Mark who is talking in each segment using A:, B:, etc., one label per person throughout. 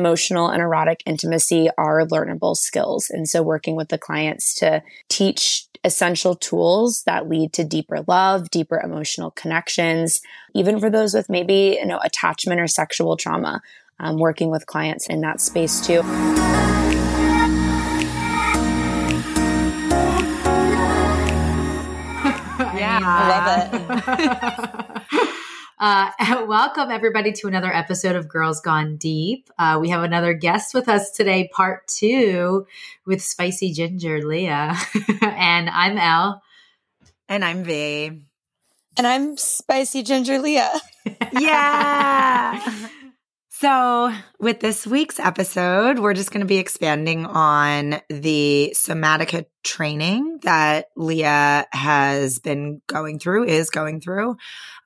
A: emotional and erotic intimacy are learnable skills. And so working with the clients to teach essential tools that lead to deeper love, deeper emotional connections, even for those with maybe, you know, attachment or sexual trauma, um, working with clients in that space too.
B: yeah, I love it. Uh, welcome everybody to another episode of Girls Gone Deep. Uh, we have another guest with us today, part two with Spicy Ginger Leia. and I'm Elle.
C: And I'm Vee.
A: And I'm Spicy Ginger Leia.
C: yeah. So, with this week's episode, we're just going to be expanding on the somatica training that Leia has been going through, is going through.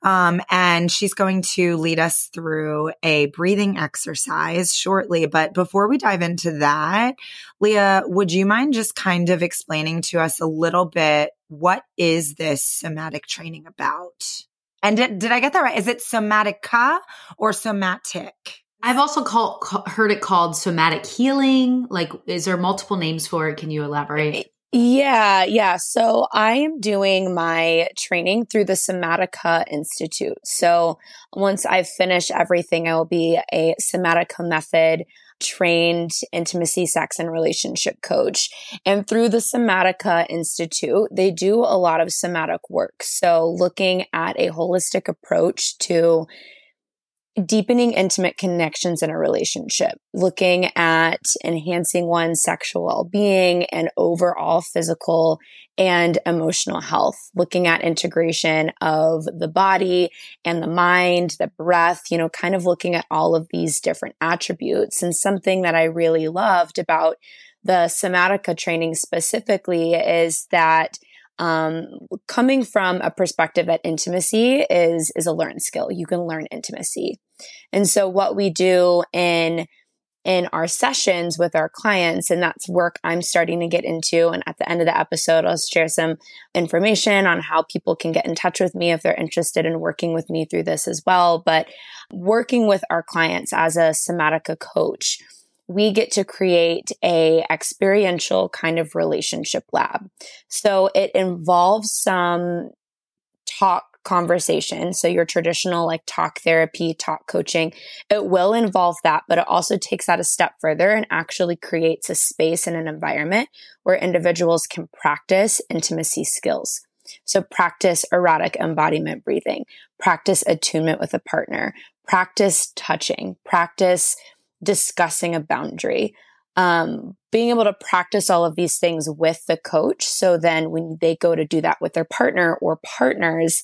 C: Um, and she's going to lead us through a breathing exercise shortly. But before we dive into that, Leia, would you mind just kind of explaining to us a little bit what is this somatic training about? And did, did I get that right? Is it somatica or somatic?
B: I've also called, heard it called somatic healing. Like, is there multiple names for it? Can you elaborate?
A: Yeah, yeah. So I am doing my training through the Somatica Institute. So once I've finished everything, I will be a Somatica method trained intimacy, sex, and relationship coach. And through the Somatica Institute, they do a lot of somatic work. So looking at a holistic approach to deepening intimate connections in a relationship, looking at enhancing one's sexual well-being and overall physical and emotional health, looking at integration of the body and the mind, the breath, you know, kind of looking at all of these different attributes. And something that I really loved about the somatica training specifically is that um, coming from a perspective that intimacy is is a learned skill. You can learn intimacy. And so what we do in in our sessions with our clients, and that's work I'm starting to get into. And at the end of the episode, I'll share some information on how people can get in touch with me if they're interested in working with me through this as well. But working with our clients as a somatica coach, we get to create a experiential kind of relationship lab. So it involves some talk conversation. So your traditional like talk therapy, talk coaching, it will involve that, but it also takes that a step further and actually creates a space and an environment where individuals can practice intimacy skills. So practice erotic embodiment breathing, practice attunement with a partner, practice touching, practice discussing a boundary. Um, being able to practice all of these things with the coach. So then when they go to do that with their partner or partners,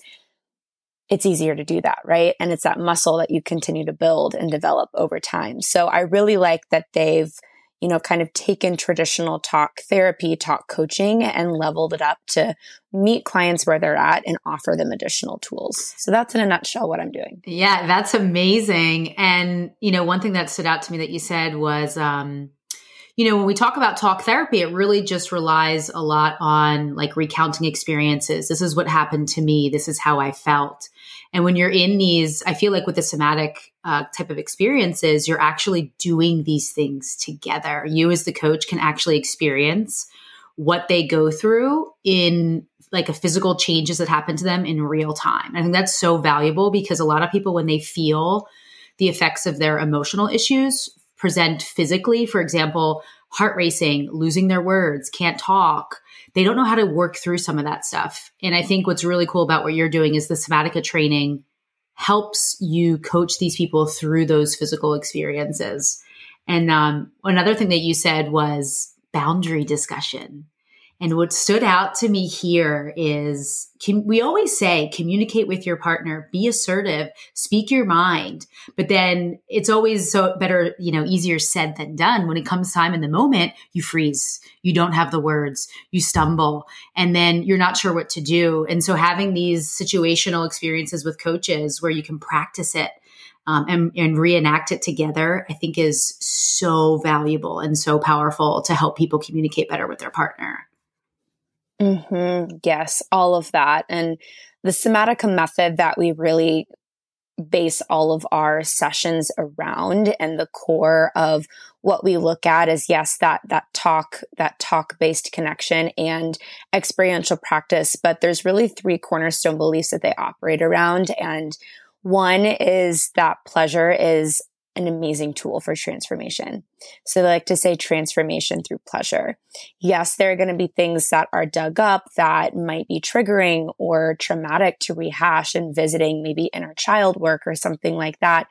A: it's easier to do that, right? And it's that muscle that you continue to build and develop over time. So I really like that they've, you know, kind of taken traditional talk therapy, talk coaching and leveled it up to meet clients where they're at and offer them additional tools. So that's in a nutshell what I'm doing.
B: Yeah, that's amazing. And, you know, one thing that stood out to me that you said was, um, you know, when we talk about talk therapy, it really just relies a lot on like recounting experiences. This is what happened to me. This is how I felt. And when you're in these, I feel like with the somatic uh, type of experiences, you're actually doing these things together. You, as the coach, can actually experience what they go through in like a physical changes that happen to them in real time. I think that's so valuable because a lot of people, when they feel the effects of their emotional issues, present physically. For example, heart racing, losing their words, can't talk. They don't know how to work through some of that stuff. And I think what's really cool about what you're doing is the somatica training helps you coach these people through those physical experiences. And um, another thing that you said was boundary discussion. And what stood out to me here is can, we always say communicate with your partner, be assertive, speak your mind. But then it's always so better, you know, easier said than done. When it comes time in the moment, you freeze. You don't have the words, you stumble, and then you're not sure what to do. And so having these situational experiences with coaches where you can practice it um, and, and reenact it together, I think is so valuable and so powerful to help people communicate better with their partner.
A: Mm-hmm. Yes, all of that. And the somatica method that we really base all of our sessions around and the core of what we look at is yes that that talk that talk based connection and experiential practice but there's really three cornerstone beliefs that they operate around and one is that pleasure is an amazing tool for transformation. So they like to say transformation through pleasure. Yes, there are going to be things that are dug up that might be triggering or traumatic to rehash and visiting maybe inner child work or something like that.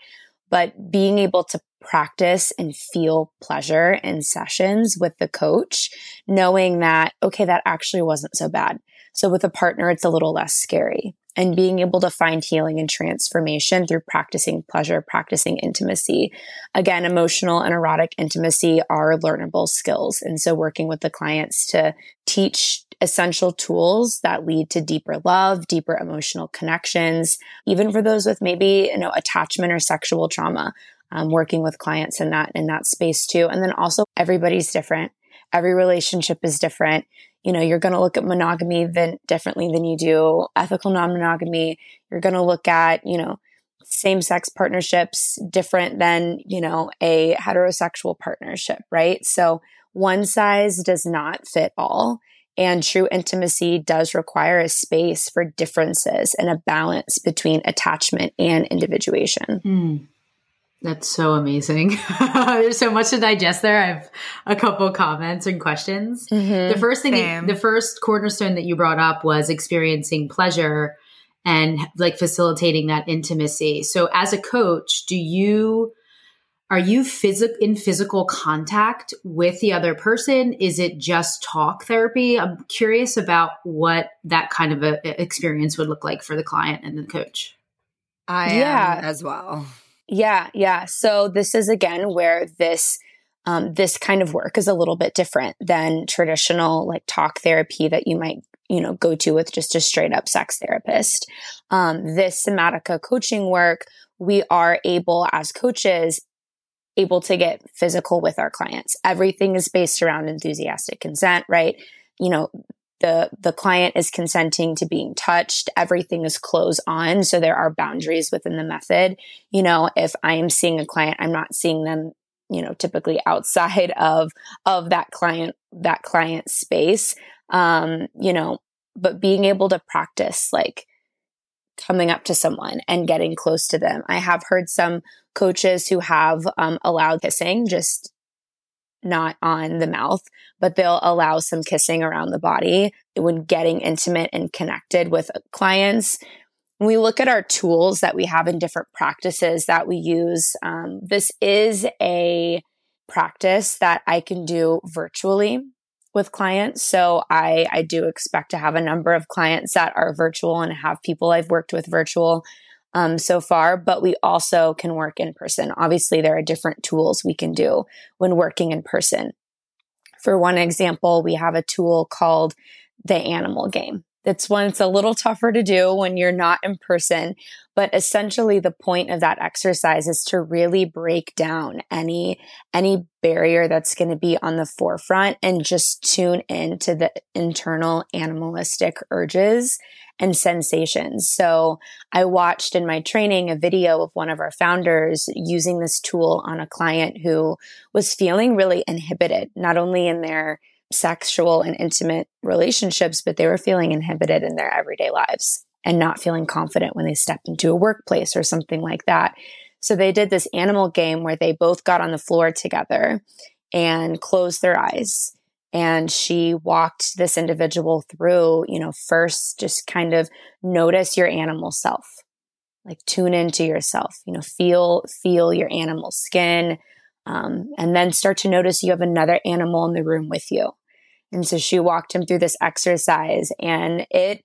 A: But being able to practice and feel pleasure in sessions with the coach, knowing that, okay, that actually wasn't so bad. So with a partner, it's a little less scary and being able to find healing and transformation through practicing pleasure, practicing intimacy. Again, emotional and erotic intimacy are learnable skills. And so working with the clients to teach essential tools that lead to deeper love, deeper emotional connections, even for those with maybe, you know, attachment or sexual trauma. Um, working with clients in that in that space too and then also everybody's different every relationship is different you know, you're going to look at monogamy then differently than you do ethical non-monogamy. You're going to look at, you know, same sex partnerships different than, you know, a heterosexual partnership, right? So one size does not fit all. And true intimacy does require a space for differences and a balance between attachment and individuation.
B: Mm. That's so amazing. There's so much to digest there. I have a couple comments and questions. Mm-hmm. The first thing, Same. the first cornerstone that you brought up was experiencing pleasure and like facilitating that intimacy. So as a coach, do you are you physic in physical contact with the other person? Is it just talk therapy? I'm curious about what that kind of a, experience would look like for the client and the coach.
C: I yeah. as well.
A: Yeah, yeah. So this is again where this um, this kind of work is a little bit different than traditional like talk therapy that you might you know go to with just a straight up sex therapist. Um, this somatica coaching work, we are able as coaches able to get physical with our clients. Everything is based around enthusiastic consent, right? You know, the the client is consenting to being touched. Everything is close on. So there are boundaries within the method. You know if i am seeing a client i'm not seeing them you know typically outside of of that client that client space. Um you know but being able to practice like coming up to someone and getting close to them. I have heard some coaches who have um, allowed kissing just not on the mouth, but they'll allow some kissing around the body when getting intimate and connected with clients. When we look at our tools that we have in different practices that we use, um, this is a practice that I can do virtually with clients. So I, I do expect to have a number of clients that are virtual and have people I've worked with virtual um, so far, but we also can work in person. Obviously, there are different tools we can do when working in person. For one example, we have a tool called the animal game. That's one it's a little tougher to do when you're not in person, but essentially the point of that exercise is to really break down any any barrier that's going to be on the forefront and just tune into the internal animalistic urges and sensations. So I watched in my training a video of one of our founders using this tool on a client who was feeling really inhibited, not only in their sexual and intimate relationships, but they were feeling inhibited in their everyday lives and not feeling confident when they stepped into a workplace or something like that. So they did this animal game where they both got on the floor together and closed their eyes and she walked this individual through, you know, first just kind of notice your animal self. Like tune into yourself, you know, feel feel your animal skin, um, and then start to notice you have another animal in the room with you. And so she walked him through this exercise, and it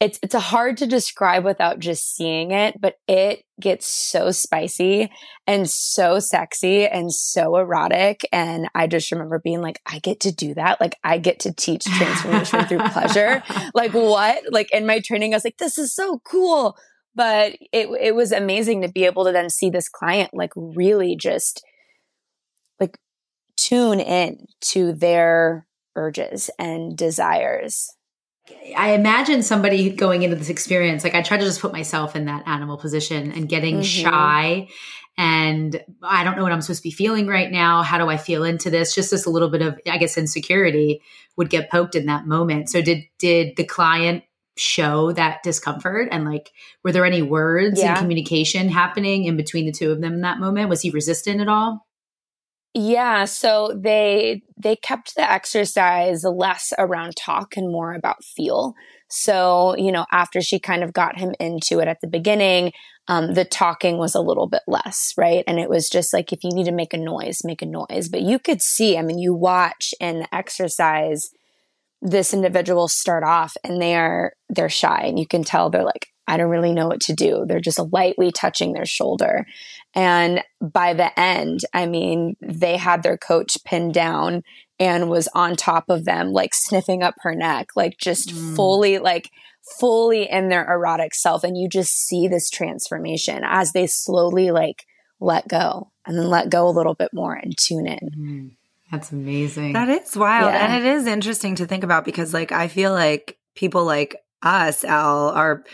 A: it's it's hard to describe without just seeing it, but it gets so spicy and so sexy and so erotic. And I just remember being like, I get to do that. Like I get to teach transformation through pleasure. Like what? Like in my training, I was like, this is so cool. But it it was amazing to be able to then see this client like really just like tune in to their urges and desires
B: I imagine somebody going into this experience, like I try to just put myself in that animal position and getting mm-hmm. shy and I don't know what I'm supposed to be feeling right now. How do I feel into this? Just this little bit of, I guess, insecurity would get poked in that moment. So did did the client show that discomfort and like were there any words yeah. and communication happening in between the two of them in that moment? Was he resistant at all?
A: Yeah, so they they kept the exercise less around talk and more about feel. So, you know, after she kind of got him into it at the beginning, um, the talking was a little bit less, right? And it was just like, if you need to make a noise, make a noise. But you could see, I mean, you watch in the exercise this individual start off and they are, they're shy and you can tell they're like, I don't really know what to do. They're just lightly touching their shoulder. And by the end, I mean, they had their coach pinned down and was on top of them, like sniffing up her neck, like just mm. fully, like fully in their erotic self. And you just see this transformation as they slowly like let go and then let go a little bit more and tune in.
B: Mm. That's amazing.
C: That is wild. Yeah. And it is interesting to think about because, like, I feel like people like us, Elle, are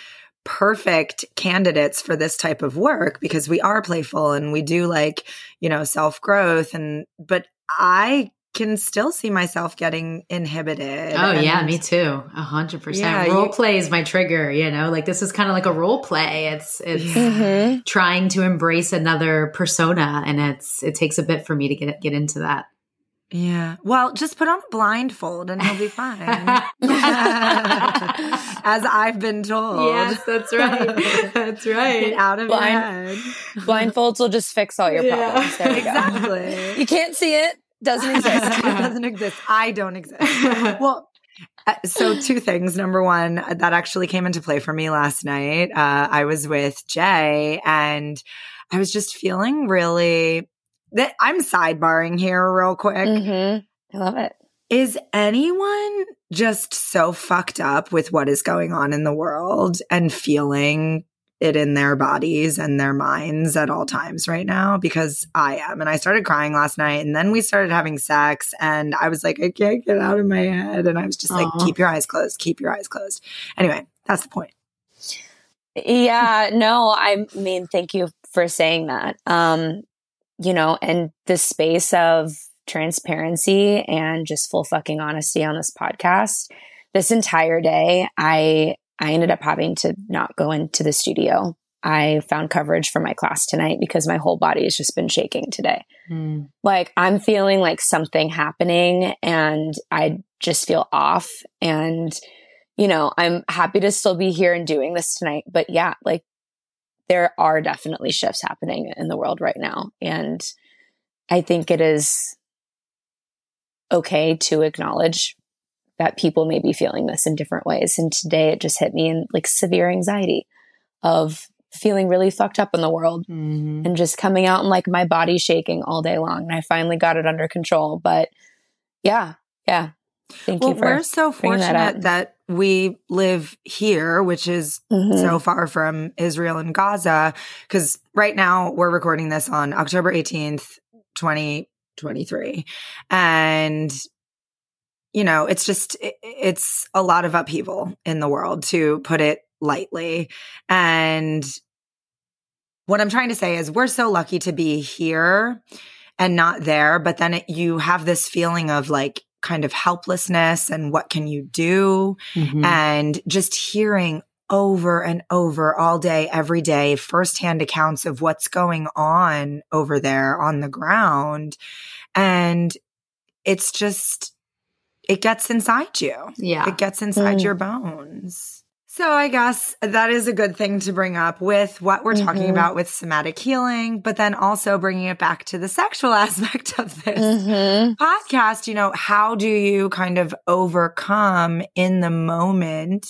C: perfect candidates for this type of work because we are playful and we do like, you know, self growth. And, but I can still see myself getting inhibited.
B: Oh and, yeah, me too. A hundred percent. Role you, play is my trigger, you know, like this is kind of like a role play. It's, it's mm-hmm. trying to embrace another persona and it's, it takes a bit for me to get, get into that.
C: Yeah. Well, just put on a blindfold and he'll be fine. As I've been told.
B: Yes, that's right. That's right.
C: Get out of Blind, your head.
A: Blindfolds will just fix all your problems. Yeah. There you
C: exactly.
A: You can't see it. Doesn't exist. it
C: doesn't exist. I don't exist. Well, uh, so two things. Number one, that actually came into play for me last night. Uh, I was with Jay and I was just feeling really that I'm sidebarring here real quick.
A: Mm-hmm. I love it.
C: Is anyone just so fucked up with what is going on in the world and feeling it in their bodies and their minds at all times right now? Because I am. And I started crying last night and then we started having sex and I was like, I can't get out of my head. And I was just Aww. like, keep your eyes closed, keep your eyes closed. Anyway, that's the point.
A: Yeah, no, I mean, thank you for saying that. Um, you know, and the space of transparency and just full fucking honesty on this podcast. This entire day, I I ended up having to not go into the studio. I found coverage for my class tonight because my whole body has just been shaking today. Mm. Like I'm feeling like something happening and I just feel off and you know, I'm happy to still be here and doing this tonight, but yeah, like there are definitely shifts happening in the world right now. And I think it is okay to acknowledge that people may be feeling this in different ways. And today it just hit me in like severe anxiety of feeling really fucked up in the world mm-hmm. and just coming out and like my body shaking all day long. And I finally got it under control. But yeah, yeah. Thank well, you for
C: We're so fortunate that, that, we live here, which is mm-hmm. so far from Israel and Gaza. Because right now we're recording this on October 18th, 2023. And, you know, it's just, it's a lot of upheaval in the world, to put it lightly. And what I'm trying to say is we're so lucky to be here and not there. But then it, you have this feeling of like, kind of helplessness and what can you do? Mm-hmm. And just hearing over and over all day, every day, firsthand accounts of what's going on over there on the ground. And it's just, it gets inside you.
B: Yeah.
C: It gets inside mm. your bones. So I guess that is a good thing to bring up with what we're mm-hmm. talking about with somatic healing, but then also bringing it back to the sexual aspect of this mm-hmm. podcast. You know, how do you kind of overcome in the moment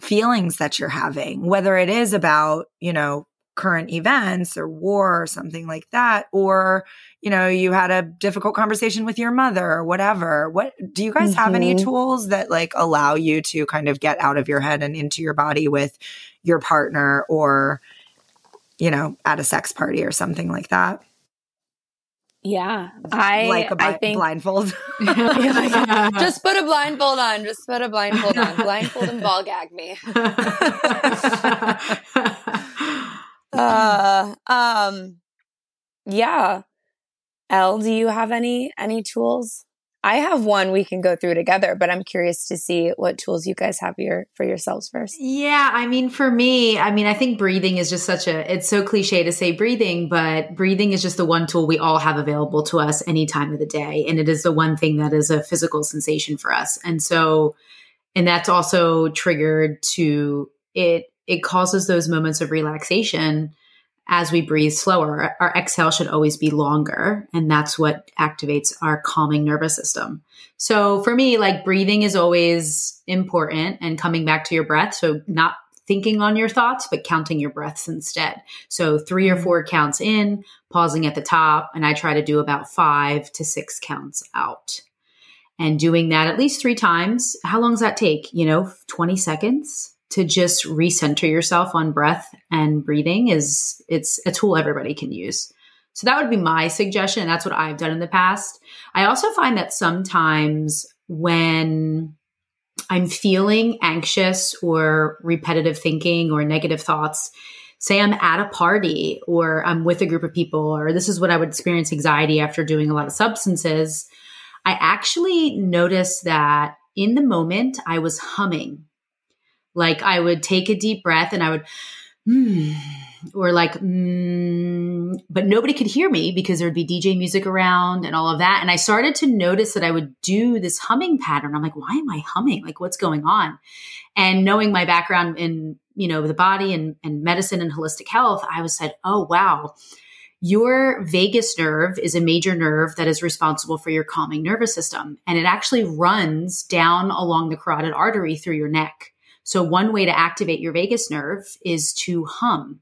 C: feelings that you're having, whether it is about, you know, current events or war or something like that or you know you had a difficult conversation with your mother or whatever what do you guys mm-hmm. have any mm-hmm. tools that like allow you to kind of get out of your head and into your body with your partner or you know at a sex party or something like that
A: Yeah, I
C: like a
A: I think
C: blindfold.
A: just put a blindfold on. Just put a blindfold on. Blindfold and ball gag me. uh, um, yeah. Elle, do you have any any tools? I have one we can go through together, but I'm curious to see what tools you guys have your for yourselves first.
B: Yeah, I mean for me, I mean I think breathing is just such a it's so cliche to say breathing, but breathing is just the one tool we all have available to us any time of the day and it is the one thing that is a physical sensation for us. And so and that's also triggered to it it causes those moments of relaxation as we breathe slower, our exhale should always be longer. And that's what activates our calming nervous system. So for me, like breathing is always important and coming back to your breath. So not thinking on your thoughts, but counting your breaths instead. So three or mm-hmm. four counts in, pausing at the top. And I try to do about five to six counts out. And doing that at least three times. How long does that take? You know, 20 seconds? To just recenter yourself on breath and breathing is it's a tool everybody can use. So that would be my suggestion. That's what I've done in the past. I also find that sometimes when I'm feeling anxious or repetitive thinking or negative thoughts, say I'm at a party or I'm with a group of people, or this is what I would experience anxiety after doing a lot of substances, I actually noticed that in the moment I was humming like I would take a deep breath and I would, mm, or like, mm, but nobody could hear me because there would be DJ music around and all of that. And I started to notice that I would do this humming pattern. I'm like, why am I humming? Like, what's going on? And knowing my background in, you know, the body and, and medicine and holistic health, I was said, oh, wow. Your vagus nerve is a major nerve that is responsible for your calming nervous system. And it actually runs down along the carotid artery through your neck. So, one way to activate your vagus nerve is to hum.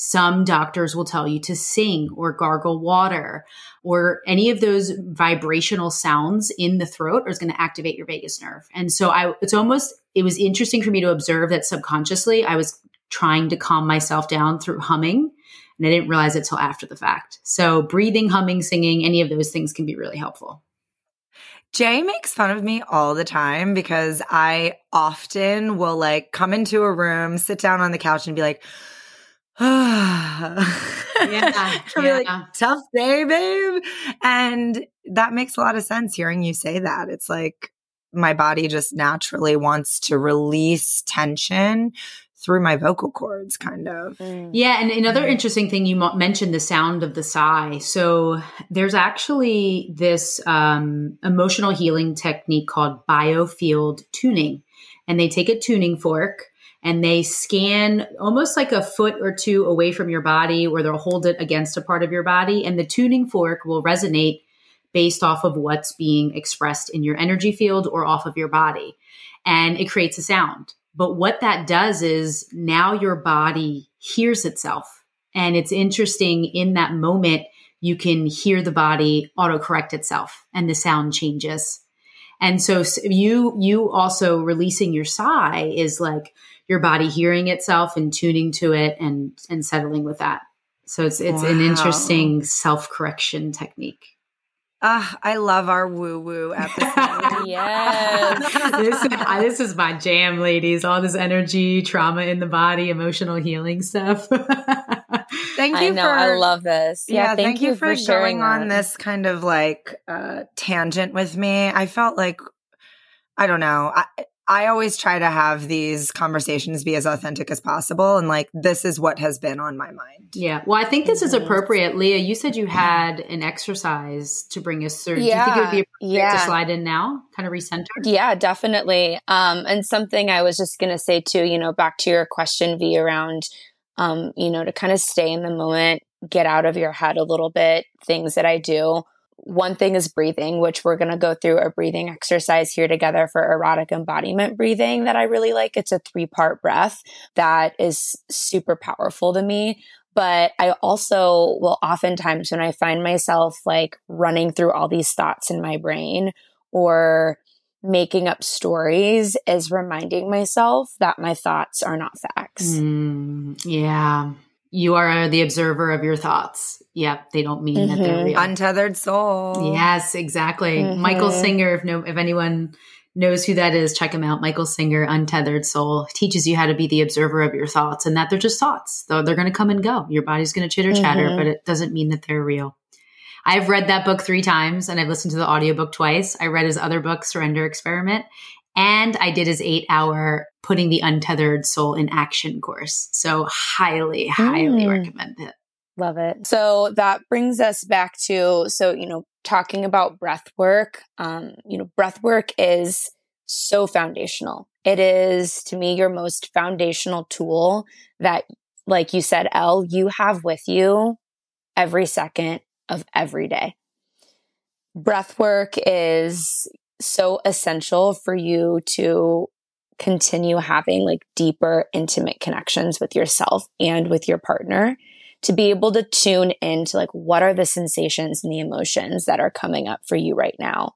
B: Some doctors will tell you to sing or gargle water or any of those vibrational sounds in the throat is going to activate your vagus nerve. And so I it's almost it was interesting for me to observe that subconsciously I was trying to calm myself down through humming and I didn't realize it till after the fact. So breathing, humming, singing, any of those things can be really helpful.
C: Jay makes fun of me all the time because I often will like come into a room, sit down on the couch and be like, yeah, yeah. be like, tough day, babe. And that makes a lot of sense hearing you say that. It's like my body just naturally wants to release tension through my vocal cords, kind of.
B: Mm. Yeah. And another interesting thing you mentioned the sound of the sigh. So there's actually this um, emotional healing technique called biofield tuning. And they take a tuning fork and they scan almost like a foot or two away from your body, or they'll hold it against a part of your body. And the tuning fork will resonate based off of what's being expressed in your energy field or off of your body. And it creates a sound. But what that does is now your body hears itself. And it's interesting in that moment, you can hear the body autocorrect itself and the sound changes. And so you, you also releasing your sigh is like your body hearing itself and tuning to it and, and settling with that. So it's, it's wow. an interesting self correction technique.
C: Ah, I love our woo woo episode.
A: yes.
B: this, is, this is my jam, ladies. All this energy, trauma in the body, emotional healing stuff.
C: thank you
A: I know,
C: for
A: I love this.
C: Yeah, yeah thank, thank, you, for, for going on this kind of like uh, tangent with me. I felt like I don't know. I, I always try to have these conversations be as authentic as possible. And like, this is what has been on my mind.
B: Yeah. Well, I think this is appropriate. Leia, you said you had an exercise to bring us through. Yeah. Do you think it would be appropriate yeah. to slide in now, kind of recenter?
A: Yeah, definitely. Um, and something I was just going to say too, you know, back to your question, Vee, around, um, you know, to kind of stay in the moment, get out of your head a little bit, things that I do one thing is breathing, which we're going to go through a breathing exercise here together for erotic embodiment breathing that I really like. It's a three part breath that is super powerful to me. But I also will oftentimes, when I find myself like running through all these thoughts in my brain or making up stories, is reminding myself that my thoughts are not facts.
B: Mm, yeah. You are the observer of your thoughts. Yep, they don't mean mm-hmm. that they're mm-hmm. real.
C: Untethered soul.
B: Yes, exactly. Mm-hmm. Michael Singer, if no if anyone knows who that is, check him out. Michael Singer, Untethered Soul, teaches you how to be the observer of your thoughts and that they're just thoughts. Though they're going to come and go. Your body's going to chitter chatter, mm-hmm. but it doesn't mean that they're real. I've read that book three times and I've listened to the audiobook twice. I read his other book, Surrender Experiment, and I did his eight hour putting the untethered soul in action course. So highly, highly mm. recommend it.
A: Love it. So that brings us back to so, you know, talking about breath work. Um, you know, breath work is so foundational. It is to me your most foundational tool that, like you said, Elle, you have with you every second of every day. Breath work is so essential for you to continue having like deeper, intimate connections with yourself and with your partner to be able to tune into like what are the sensations and the emotions that are coming up for you right now.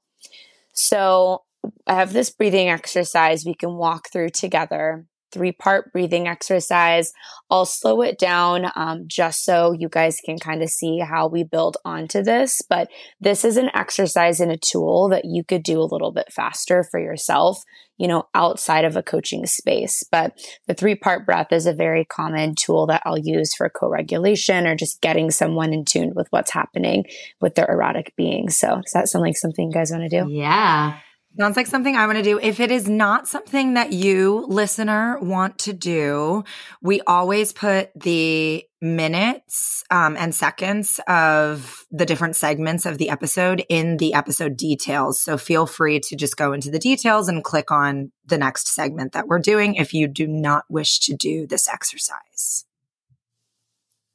A: So I have this breathing exercise we can walk through together three part breathing exercise. I'll slow it down um, just so you guys can kind of see how we build onto this. But this is an exercise and a tool that you could do a little bit faster for yourself, you know, outside of a coaching space. But the three part breath is a very common tool that I'll use for co regulation or just getting someone in tune with what's happening with their erotic being. So, does that sound like something you guys want to do?
B: Yeah.
C: Sounds like something I want to do. If it is not something that you, listener, want to do, we always put the minutes um, and seconds of the different segments of the episode in the episode details. So feel free to just go into the details and click on the next segment that we're doing if you do not wish to do this exercise.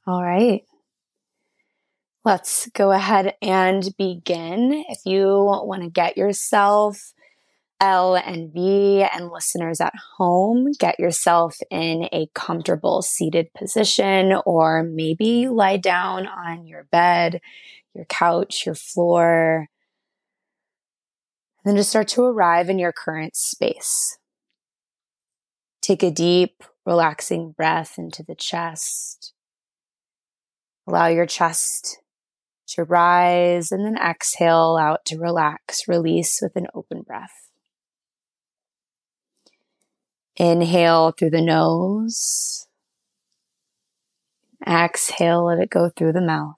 A: All right. Let's go ahead and begin. If you want to get yourself Elle and Vee and listeners at home, get yourself in a comfortable seated position, or maybe you lie down on your bed, your couch, your floor. And then just start to arrive in your current space. Take a deep, relaxing breath into the chest. Allow your chest to rise and then exhale out to relax, release with an open breath. Inhale through the nose. Exhale, let it go through the mouth.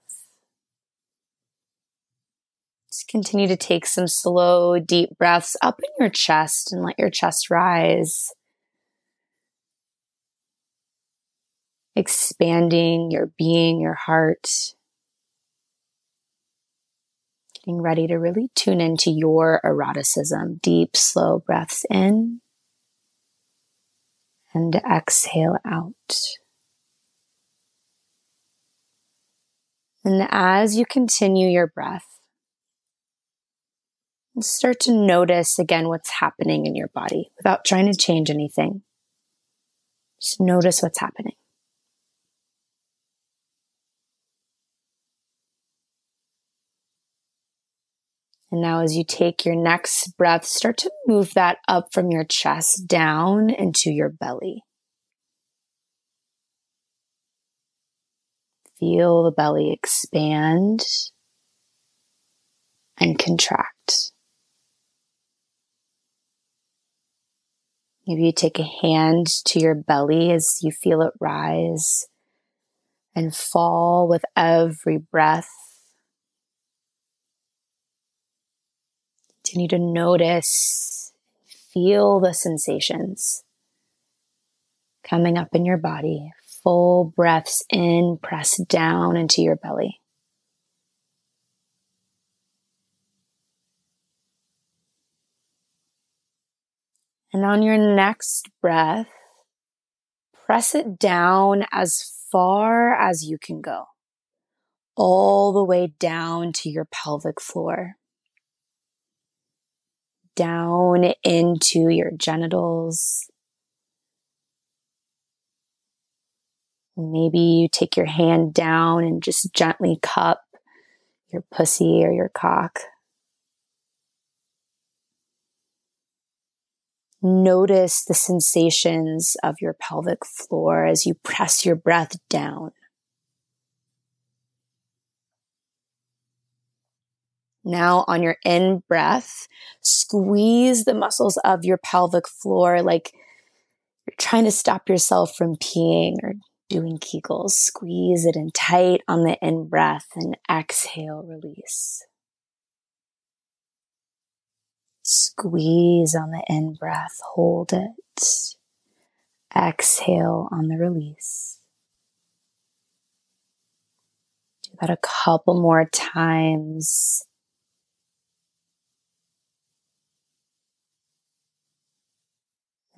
A: Just continue to take some slow, deep breaths up in your chest and let your chest rise. Expanding your being, your heart getting ready to really tune into your eroticism. Deep, slow breaths in and exhale out. And as you continue your breath, start to notice again what's happening in your body without trying to change anything. Just notice what's happening. And now, as you take your next breath, start to move that up from your chest down into your belly. Feel the belly expand and contract. Maybe you take a hand to your belly as you feel it rise and fall with every breath. Continue to notice, feel the sensations coming up in your body. Full breaths in, press down into your belly. And on your next breath, press it down as far as you can go, all the way down to your pelvic floor down into your genitals. Maybe you take your hand down and just gently cup your pussy or your cock. Notice the sensations of your pelvic floor as you press your breath down. Now, on your in breath, squeeze the muscles of your pelvic floor like you're trying to stop yourself from peeing or doing Kegels. Squeeze it in tight on the in breath and exhale, release. Squeeze on the in breath, hold it. Exhale on the release. Do that a couple more times.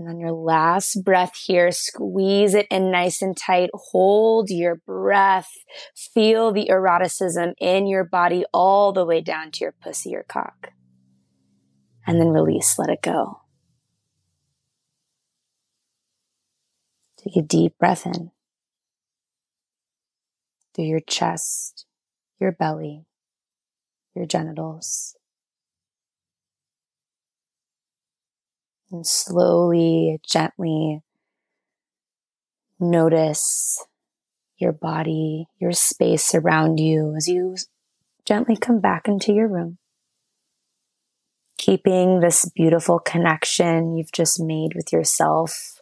A: And on your last breath here, squeeze it in nice and tight. Hold your breath. Feel the eroticism in your body all the way down to your pussy or cock. And then release, let it go. Take a deep breath in through your chest, your belly, your genitals. And slowly, gently notice your body, your space around you as you gently come back into your room. Keeping this beautiful connection you've just made with yourself.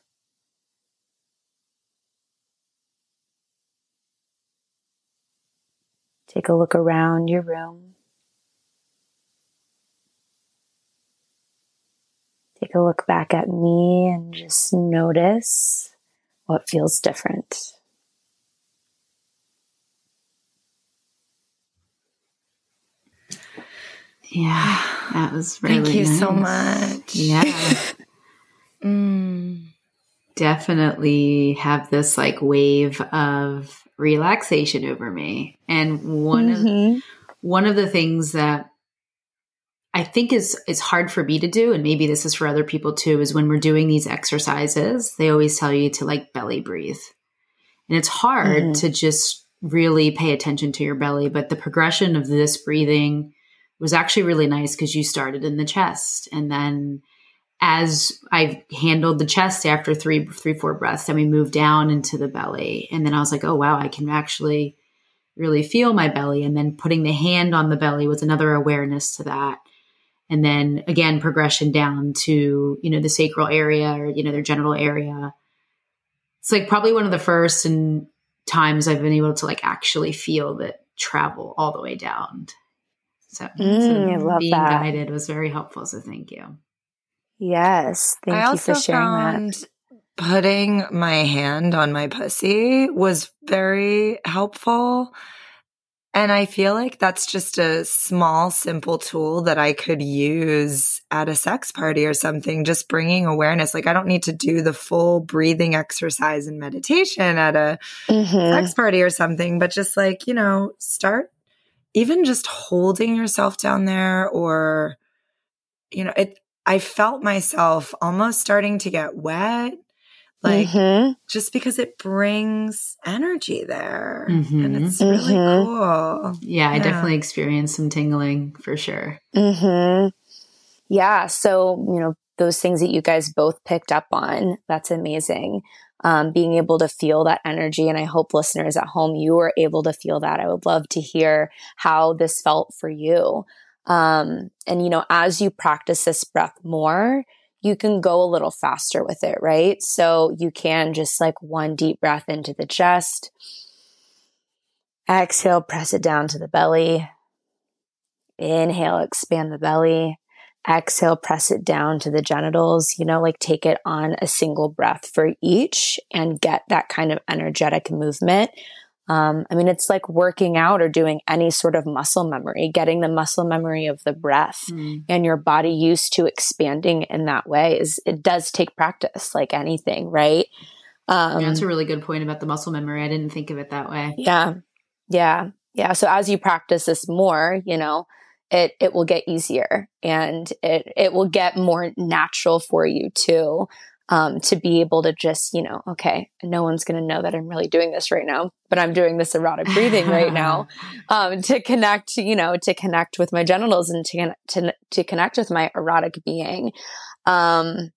A: Take a look around your room. Take a look back at me and just notice what feels different.
B: Yeah, that was really
C: Thank you
B: nice.
C: so much.
B: Yeah.
C: Mm.
B: Definitely have this like wave of relaxation over me. And one of
A: Mhm.
B: one of the things that I think is is hard for me to do, and maybe this is for other people too, is when we're doing these exercises, they always tell you to like belly breathe. And it's hard
A: Mhm.
B: to just really pay attention to your belly. But the progression of this breathing was actually really nice because you started in the chest. And then as I handled the chest after three, three, four breaths, then we moved down into the belly. And then I was like, oh wow, I can actually really feel my belly. And then putting the hand on the belly was another awareness to that. And then again, progression down to, you know, the sacral area or, you know, their genital area. It's like probably one of the first and times I've been able to like actually feel that travel all the way down. So,
A: Mm,
B: so
A: I love
B: being
A: that.
B: guided was very helpful. So thank you.
A: Yes. Thank
C: I
A: you
C: also
A: for sharing that.
C: found putting my hand on my pussy was very helpful. And I feel like that's just a small, simple tool that I could use at a sex party or something, just bringing awareness. Like, I don't need to do the full breathing exercise and meditation at a
A: Mhm.
C: sex party or something, but just like, you know, start even just holding yourself down there or, you know, it, I felt myself almost starting to get wet, like
A: Mhm.
C: just because it brings energy there.
B: Mhm.
C: And it's really
A: Mhm.
C: cool.
B: Yeah, I
C: Yeah.
B: definitely experienced some tingling for sure.
A: hmm Yeah. So, you know, those things that you guys both picked up on, that's amazing. Um, being able to feel that energy. And I hope listeners at home, you were able to feel that. I would love to hear how this felt for you. Um, and, you know, as you practice this breath more, you can go a little faster with it, right? So you can just like one deep breath into the chest. Exhale, press it down to the belly. Inhale, expand the belly. Exhale, press it down to the genitals. You know, like take it on a single breath for each and get that kind of energetic movement. Um, I mean, it's like working out or doing any sort of muscle memory, getting the muscle memory of the breath
B: Mm.
A: and your body used to expanding in that way is it does take practice like anything, right? Um,
B: Yeah, that's a really good point about the muscle memory. I didn't think of it that way.
A: yeah. Yeah. Yeah. So as you practice this more, you know, it it will get easier and it it will get more natural for you too. Um, to be able to just, you know, okay, no one's going to know that I'm really doing this right now, but I'm doing this erotic breathing right now um, to connect, you know, to connect with my genitals and to, to, to connect with my erotic being. Um,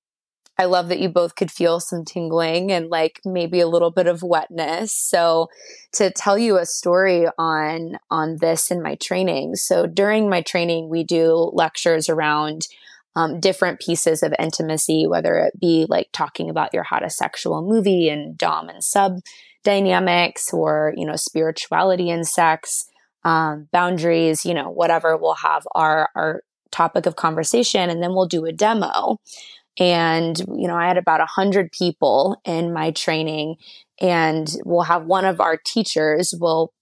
A: I love that you both could feel some tingling and like maybe a little bit of wetness. So to tell you a story on on this in my training. So during my training we do lectures around um, different pieces of intimacy, whether it be like talking about your hottest sexual movie and dom and sub dynamics, or you know spirituality and sex, um, boundaries, you know whatever. We'll have our our topic of conversation, and then we'll do a demo. And you know, I had about a hundred people in my training, and we'll have one of our teachers will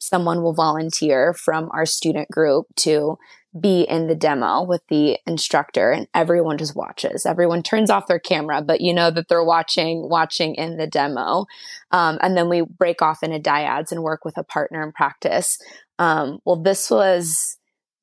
A: someone will volunteer from our student group to be in the demo with the instructor and everyone just watches. Everyone turns off their camera but you know that they're watching watching in the demo. Um, and then we break off into dyads and work with a partner in practice. Um, well this was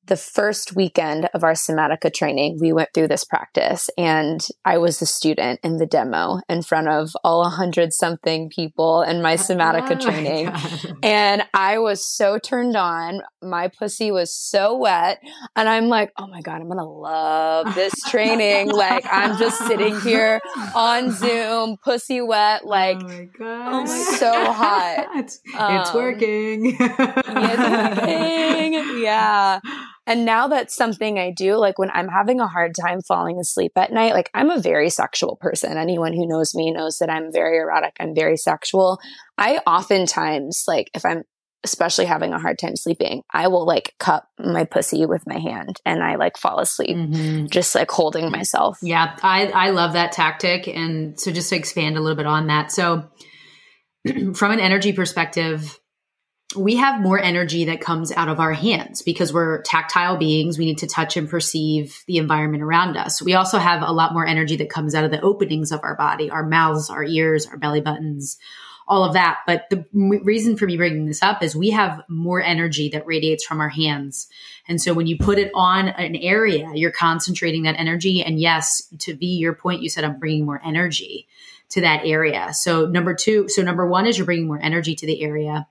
A: the first weekend of our somatica training, we went through this practice and I was the student in the demo in front of all a hundred something people in my somatica oh training. My and I was so turned on. My pussy was so wet. And I'm like, oh my God, I'm going to love this training. like I'm just sitting here on Zoom, pussy wet, like oh my God. so hot.
B: it's, um, it's working.
A: it's working. Yeah. And now that's something I do. Like when I'm having a hard time falling asleep at night, like I'm a very sexual person. Anyone who knows me knows that I'm very erotic. I'm very sexual. I oftentimes, like, if I'm especially having a hard time sleeping, I will like cup my pussy with my hand and I like fall asleep, mm-hmm. just like holding myself.
B: Yeah, I, I love that tactic. And so just to expand a little bit on that. So, from an energy perspective, we have more energy that comes out of our hands because we're tactile beings. We need to touch and perceive the environment around us. We also have a lot more energy that comes out of the openings of our body, our mouths, our ears, our belly buttons, all of that. But the reason for me bringing this up is we have more energy that radiates from our hands. And so when you put it on an area, you're concentrating that energy. And yes, to be your point, you said I'm bringing more energy to that area. So number two, so number one is you're bringing more energy to the area.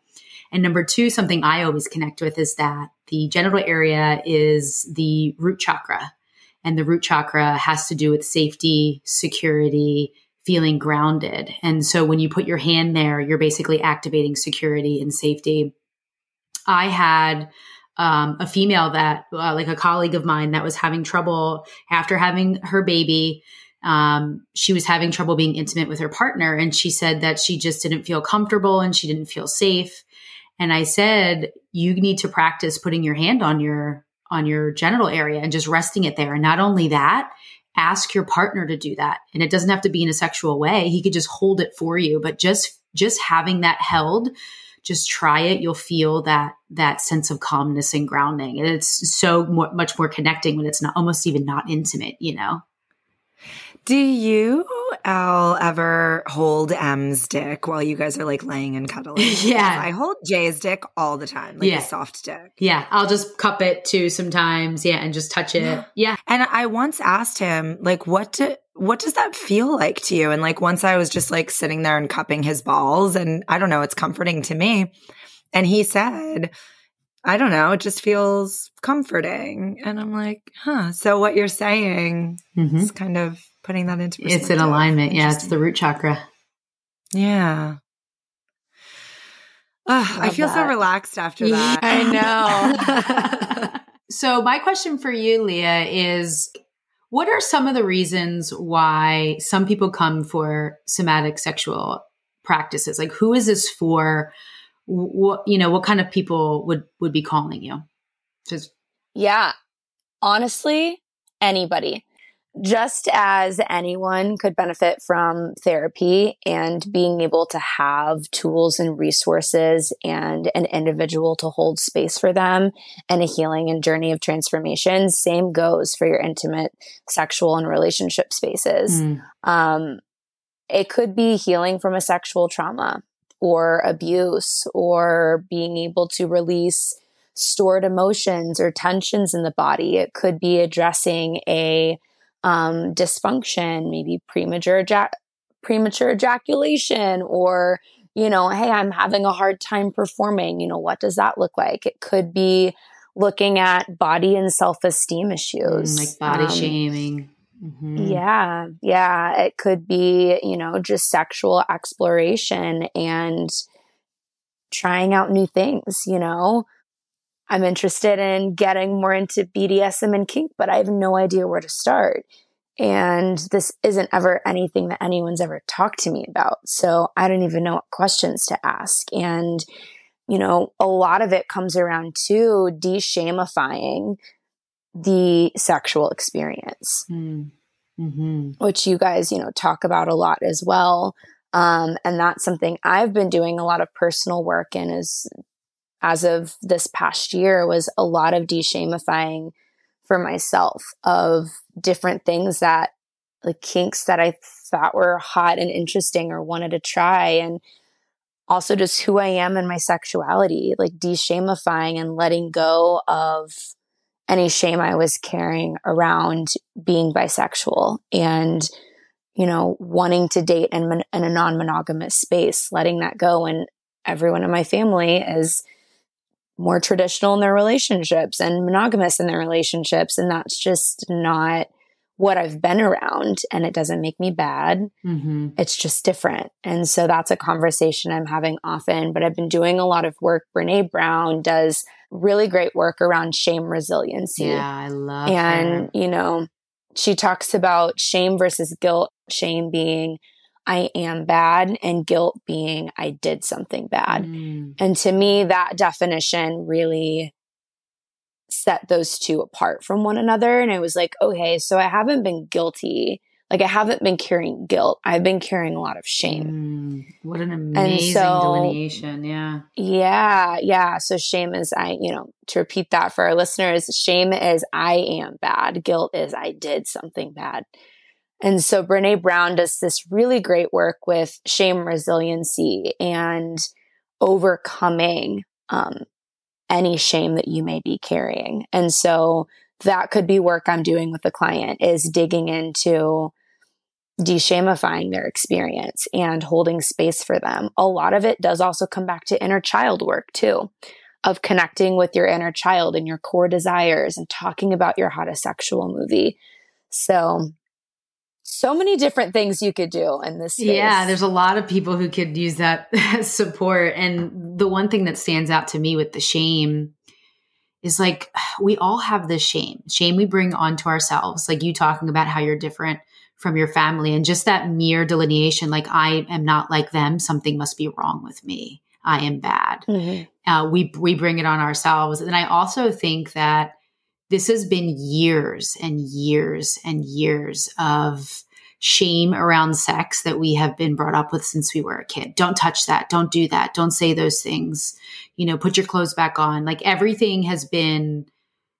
B: And number two, something I always connect with is that the genital area is the root chakra. And the root chakra has to do with safety, security, feeling grounded. And so when you put your hand there, you're basically activating security and safety. I had um, a female that, uh, like a colleague of mine, that was having trouble after having her baby. Um, she was having trouble being intimate with her partner. And she said that she just didn't feel comfortable and she didn't feel safe. And I said, you need to practice putting your hand on your on your genital area and just resting it there. And not only that, ask your partner to do that. And it doesn't have to be in a sexual way. He could just hold it for you, but just just having that held, just try it. You'll feel that that sense of calmness and grounding. And it's so more, much more connecting when it's not almost even not intimate, you know.
C: Do you, Elle, ever hold M's dick while you guys are like laying and cuddling?
B: yeah.
C: I hold Jay's dick all the time, like yeah. a soft dick.
B: Yeah. I'll just cup it too sometimes. Yeah. And just touch it. Yeah. yeah.
C: And I once asked him, like, what to, what does that feel like to you? And like, once I was just like sitting there and cupping his balls, and I don't know, it's comforting to me. And he said, I don't know, it just feels comforting. And I'm like, huh. So what you're saying mm-hmm. is kind of putting that into
B: It's in alignment. Yeah, it's the root chakra.
C: Yeah. Oh, I feel that. so relaxed after that.
A: I
B: know. so, my question for you, Leia, is what are some of the reasons why some people come for somatic sexual practices? Like, who is this for? What you know, what kind of people would would be calling you?
A: Just yeah, honestly, anybody just as anyone could benefit from therapy and being able to have tools and resources and an individual to hold space for them and a healing and journey of transformation, same goes for your intimate sexual and relationship spaces. Mm. Um, it could be healing from a sexual trauma or abuse or being able to release stored emotions or tensions in the body. It could be addressing a um, dysfunction, maybe premature ejac- premature ejaculation, or you know, hey, I'm having a hard time performing. You know, what does that look like? It could be looking at body and self esteem issues,
B: mm, like body um, shaming.
A: Mm-hmm. Yeah. Yeah. It could be, you know, just sexual exploration and trying out new things, you know. I'm interested in getting more into BDSM and kink, but I have no idea where to start. And this isn't ever anything that anyone's ever talked to me about. So I don't even know what questions to ask. And, you know, a lot of it comes around to de-shamifying the sexual experience, mm. hmm which you guys, you know, talk about a lot as well. Um, and that's something I've been doing a lot of personal work in is as of this past year was a lot of de-shamifying for myself of different things that like kinks that I thought were hot and interesting or wanted to try and also just who I am and my sexuality, like de-shamifying and letting go of any shame I was carrying around being bisexual and, you know, wanting to date in, in a non monogamous space, letting that go. And everyone in my family is more traditional in their relationships and monogamous in their relationships. And that's just not what I've been around. And it doesn't make me bad. Mm-hmm. It's just different. And so that's a conversation I'm having often. But I've been doing a lot of work. Brene Brown does really great work around shame resiliency.
B: Yeah, I love
A: And,
B: her.
A: you know, she talks about shame versus guilt, shame being I am bad and guilt being I did something bad. Mm. And to me, that definition really set those two apart from one another. And I was like, okay, so I haven't been guilty. Like I haven't been carrying guilt. I've been carrying a lot of shame.
B: Mm, what an amazing so, delineation. Yeah.
A: Yeah. Yeah. So shame is I, you know, to repeat that for our listeners, shame is I am bad. Guilt is I did something bad. And so Brene Brown does this really great work with shame resiliency and overcoming um, any shame that you may be carrying. And so that could be work I'm doing with the client is digging into de-shamifying their experience and holding space for them. A lot of it does also come back to inner child work too, of connecting with your inner child and your core desires and talking about your hottest sexual movie. So so many different things you could do in this space.
B: Yeah, there's a lot of people who could use that support. And the one thing that stands out to me with the shame is like we all have this shame. Shame we bring onto ourselves. Like you talking about how you're different from your family and just that mere delineation like I am not like them, something must be wrong with me. I am bad. Mm-hmm. Uh, we we bring it on ourselves. And I also think that this has been years and years and years of shame around sex that we have been brought up with since we were a kid. Don't touch that. Don't do that. Don't say those things. You know, put your clothes back on. Like everything has been,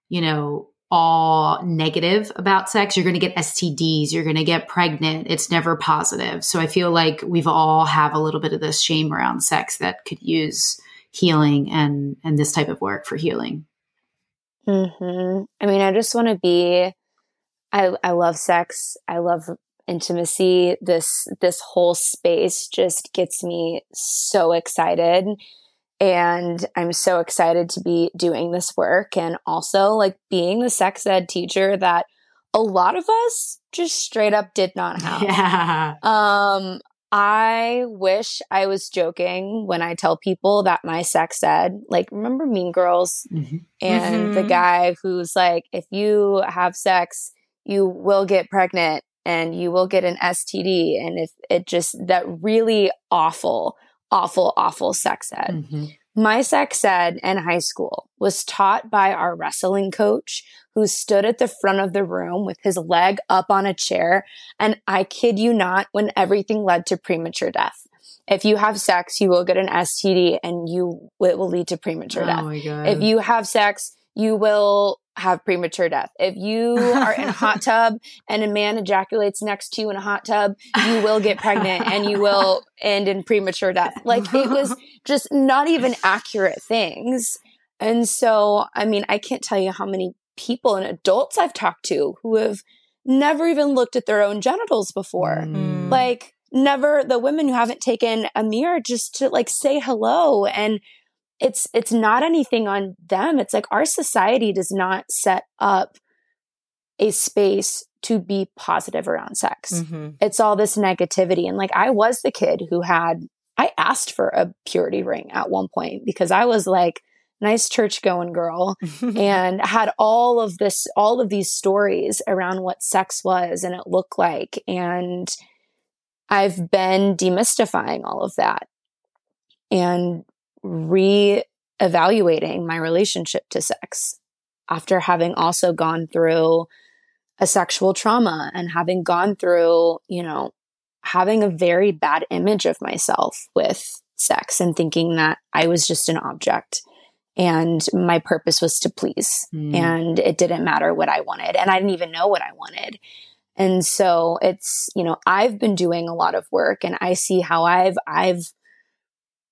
B: you know, all negative about sex. You're going to get STDs. You're going to get pregnant. It's never positive. So I feel like we've all have a little bit of this shame around sex that could use healing and and this type of work for healing.
A: Mm-hmm. I mean, I just want to be. I I love sex. I love intimacy. This this whole space just gets me so excited, and I'm so excited to be doing this work, and also like being the sex ed teacher that a lot of us just straight up did not have.
B: Yeah.
A: Um, I wish I was joking when I tell people that my sex ed, like, remember Mean Girls? Mm-hmm. And mm-hmm. the guy who's like, if you have sex, you will get pregnant and you will get an STD. And if it just, that really awful, awful, awful sex ed. Mm-hmm. My sex ed in high school was taught by our wrestling coach who stood at the front of the room with his leg up on a chair. And I kid you not, when everything led to premature death. If you have sex, you will get an STD and you, it will lead to premature oh death. If you have sex, you will have premature death. If you are in a hot tub and a man ejaculates next to you in a hot tub, you will get pregnant and you will end in premature death. Like it was just not even accurate things. And so, I mean, I can't tell you how many people and adults I've talked to who have never even looked at their own genitals before. Mm. Like, never the women who haven't taken a mirror just to like say hello and it's it's not anything on them it's like our society does not set up a space to be positive around sex. Mm-hmm. It's all this negativity. And like, I was the kid who had, I asked for a purity ring at one point because I was like, nice church going girl and had all of this, all of these stories around what sex was and it looked like. And I've been demystifying all of that and re evaluating my relationship to sex after having also gone through a sexual trauma and having gone through, you know, having a very bad image of myself with sex and thinking that I was just an object and my purpose was to please mm. and it didn't matter what I wanted and I didn't even know what I wanted. And so it's, you know, I've been doing a lot of work and I see how I've I've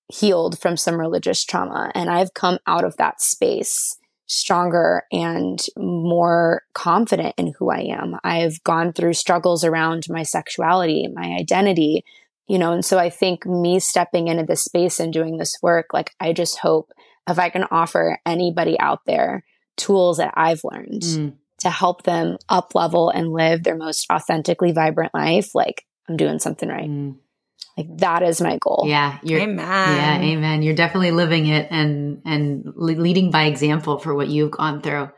A: healed from some religious trauma and I've come out of that space stronger and more confident in who I am. I've gone through struggles around my sexuality, my identity, you know, and so I think me stepping into this space and doing this work, like I just hope if I can offer anybody out there tools that I've learned mm. to help them up level and live their most authentically vibrant life, like I'm doing something right. Mm. Like that is my goal.
B: Yeah.
C: You're, amen.
B: Yeah. Amen. You're definitely living it and, and leading by example for what you've gone through.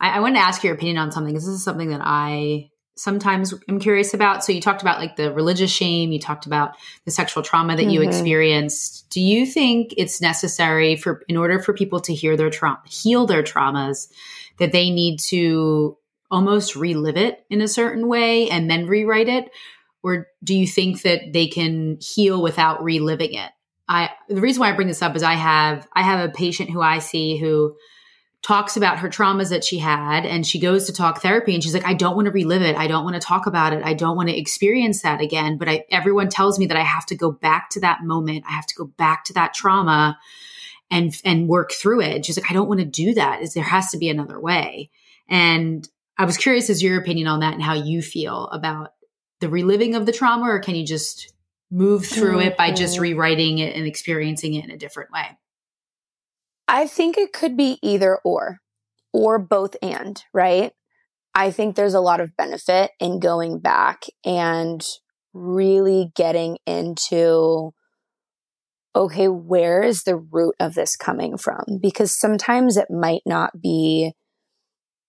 B: I, I wanted to ask your opinion on something because this is something that I sometimes am curious about. So you talked about like the religious shame, you talked about the sexual trauma that mm-hmm. you experienced. Do you think it's necessary for in order for people to hear their trauma, heal their traumas, that they need to almost relive it in a certain way and then rewrite it? Or do you think that they can heal without reliving it? I the reason why I bring this up is I have I have a patient who I see who talks about her traumas that she had and she goes to talk therapy and she's like I don't want to relive it. I don't want to talk about it. I don't want to experience that again, but I everyone tells me that I have to go back to that moment. I have to go back to that trauma and and work through it. She's like I don't want to do that. Is there has to be another way. And I was curious as your opinion on that and how you feel about the reliving of the trauma or can you just move through mm-hmm. it by just rewriting it and experiencing it in a different way?
A: I think it could be either or, or both and, right? I think there's a lot of benefit in going back and really getting into okay, where is the root of this coming from? Because sometimes it might not be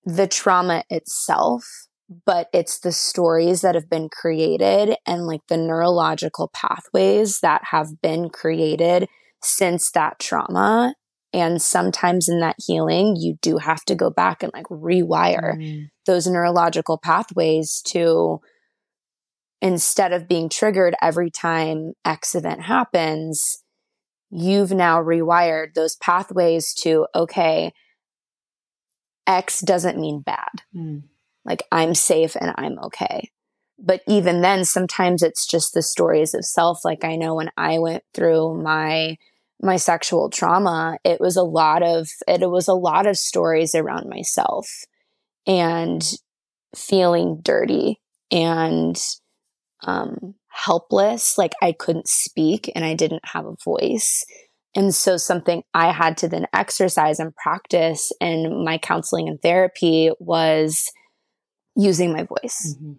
A: the trauma itself, but it's the stories that have been created and like the neurological pathways that have been created since that trauma. And sometimes in that healing, you do have to go back and like rewire mm. those neurological pathways to instead of being triggered every time X event happens, you've now rewired those pathways to, okay, X doesn't mean bad. Mm like I'm safe and I'm okay. But even then, sometimes it's just the stories of self. Like I know when I went through my, my sexual trauma, it was a lot of, it, was a lot of stories around myself and feeling dirty and, um, helpless. Like I couldn't speak and I didn't have a voice. And so something I had to then exercise and practice in my counseling and therapy was using my voice mm-hmm.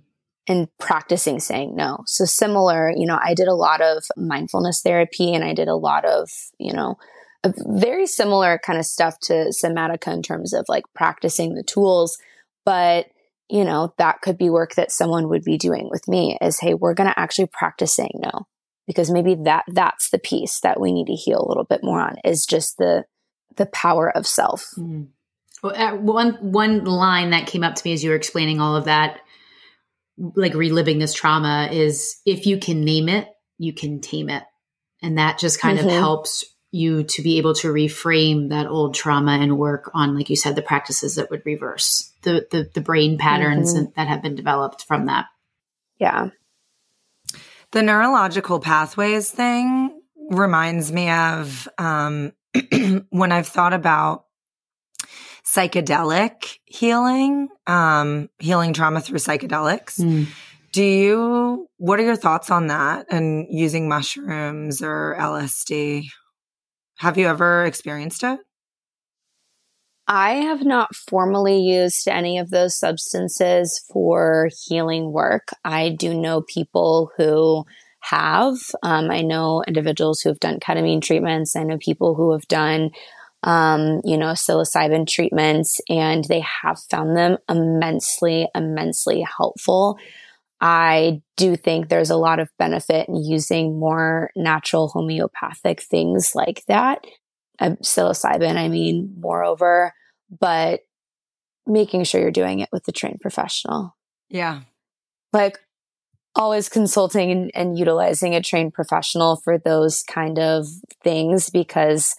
A: and practicing saying no. So similar, you know, I did a lot of mindfulness therapy and I did a lot of, you know, very similar kind of stuff to somatica in terms of like practicing the tools, but you know, that could be work that someone would be doing with me is, hey, we're going to actually practice saying no because maybe that that's the piece that we need to heal a little bit more on is just the the power of self. Mm.
B: Well, uh, one one line that came up to me as you were explaining all of that, like reliving this trauma, is if you can name it, you can tame it, and that just kind mm-hmm. of helps you to be able to reframe that old trauma and work on, like you said, the practices that would reverse the the, the brain patterns mm-hmm. that have been developed from that.
A: Yeah,
C: the neurological pathways thing reminds me of um, when I've thought about psychedelic healing, um, healing trauma through psychedelics. Mm. Do you, what are your thoughts on that and using mushrooms or LSD? Have you ever experienced it?
A: I have not formally used any of those substances for healing work. I do know people who have. Um, I know individuals who have done ketamine treatments. I know people who have done, um, you know, psilocybin treatments, and they have found them immensely, immensely helpful. I do think there's a lot of benefit in using more natural homeopathic things like that. Uh, psilocybin, I mean, moreover, but making sure you're doing it with a trained professional.
C: Yeah.
A: Like always consulting and, and utilizing a trained professional for those kind of things because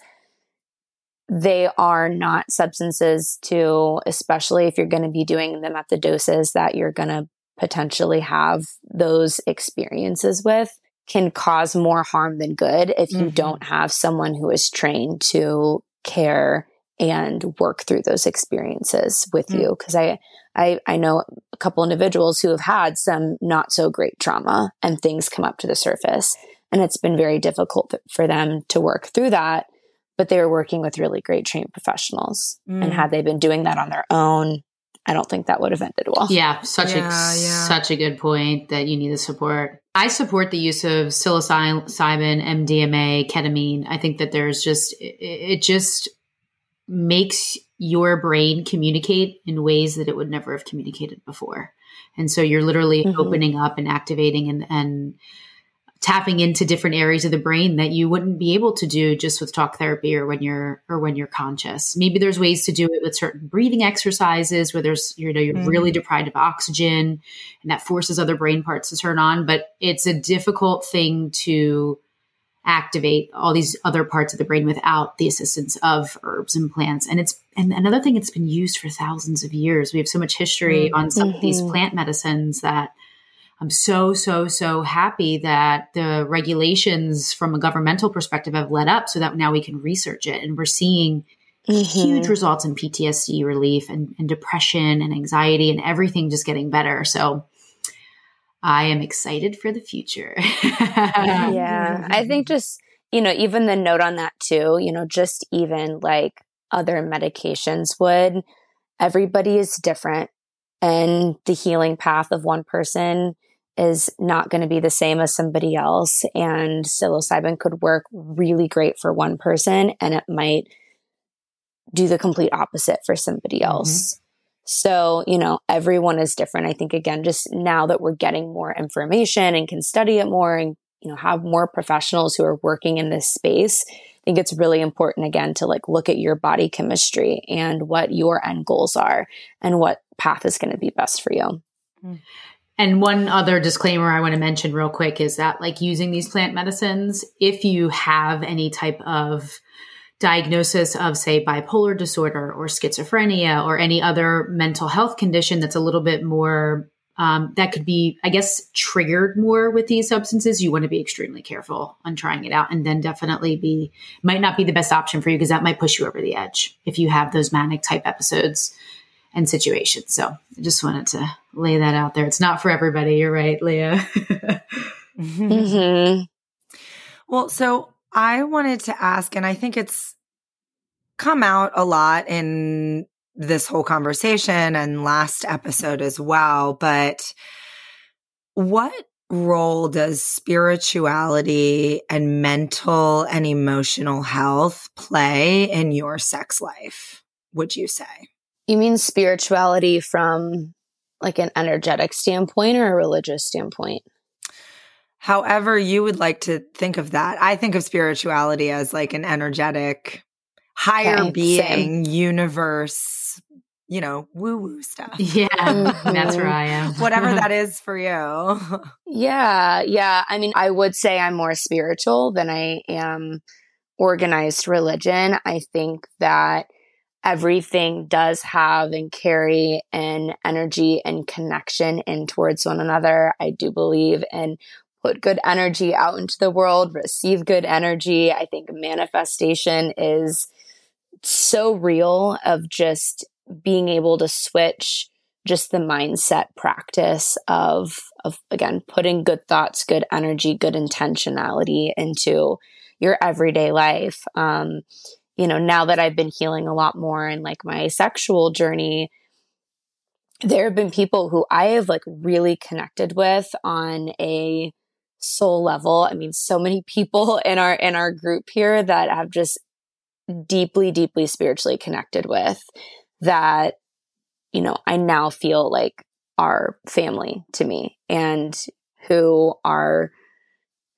A: they are not substances to, especially if you're going to be doing them at the doses that you're going to potentially have those experiences with can cause more harm than good if you mm-hmm. don't have someone who is trained to care and work through those experiences with mm-hmm. you. Cause I, I, I know a couple individuals who have had some not so great trauma and things come up to the surface and it's been very difficult for them to work through that. But they were working with really great trained professionals. Mm. And had they been doing that on their own, I don't think that would have ended well.
B: Yeah, such yeah, a yeah. such a good point that you need the support. I support the use of psilocybin, MDMA, ketamine. I think that there's just it, it just makes your brain communicate in ways that it would never have communicated before. And so you're literally mm-hmm. opening up and activating and, and tapping into different areas of the brain that you wouldn't be able to do just with talk therapy or when you're or when you're conscious. Maybe there's ways to do it with certain breathing exercises where there's you know you're mm-hmm. really deprived of oxygen and that forces other brain parts to turn on, but it's a difficult thing to activate all these other parts of the brain without the assistance of herbs and plants. And it's and another thing it's been used for thousands of years. We have so much history mm-hmm. on some of these mm-hmm. plant medicines that I'm so, so, so happy that the regulations from a governmental perspective have led up so that now we can research it. And we're seeing mm-hmm. huge results in PTSD relief and, and, depression and anxiety and everything just getting better. So I am excited for the future.
A: yeah. I think just, you know, even the note on that too, you know, just even like other medications would, everybody is different. And the healing path of one person is not going to be the same as somebody else. And psilocybin could work really great for one person and it might do the complete opposite for somebody mm-hmm. else. Mm-hmm. So, you know, everyone is different. I think again, just now that we're getting more information and can study it more and, you know, have more professionals who are working in this space, I think it's really important again to like look at your body chemistry and what your end goals are and what path is going to be best for you.
B: Mm. And one other disclaimer I want to mention real quick is that, like, using these plant medicines, if you have any type of diagnosis of, say, bipolar disorder or schizophrenia or any other mental health condition that's a little bit more, um, that could be, I guess, triggered more with these substances, you want to be extremely careful on trying it out and then definitely be, might not be the best option for you because that might push you over the edge if you have those manic type episodes and situations. So I just wanted to lay that out there. It's not for everybody. You're right, Leia.
C: mm-hmm. Well, so I wanted to ask, and I think it's come out a lot in this whole conversation and last episode as well, but what role does spirituality and mental and emotional health play in your sex life, would you say?
A: You mean spirituality from like an energetic standpoint or a religious standpoint?
C: However, you would like to think of that. I think of spirituality as like an energetic, higher okay, being, same. universe, you know, woo woo stuff.
B: Yeah, mm-hmm. that's where I am.
C: Whatever that is for you.
A: yeah, yeah. I mean, I would say I'm more spiritual than I am organized religion. I think that everything does have and carry an energy and connection in towards one another. I do believe in put good energy out into the world, receive good energy. I think manifestation is so real of just being able to switch just the mindset practice of of again putting good thoughts, good energy, good intentionality into your everyday life. Um, you know, now that I've been healing a lot more and like my sexual journey, there have been people who I have like really connected with on a soul level. I mean, so many people in our in our group here that have just deeply deeply spiritually connected with that you know, I now feel like are family to me and who are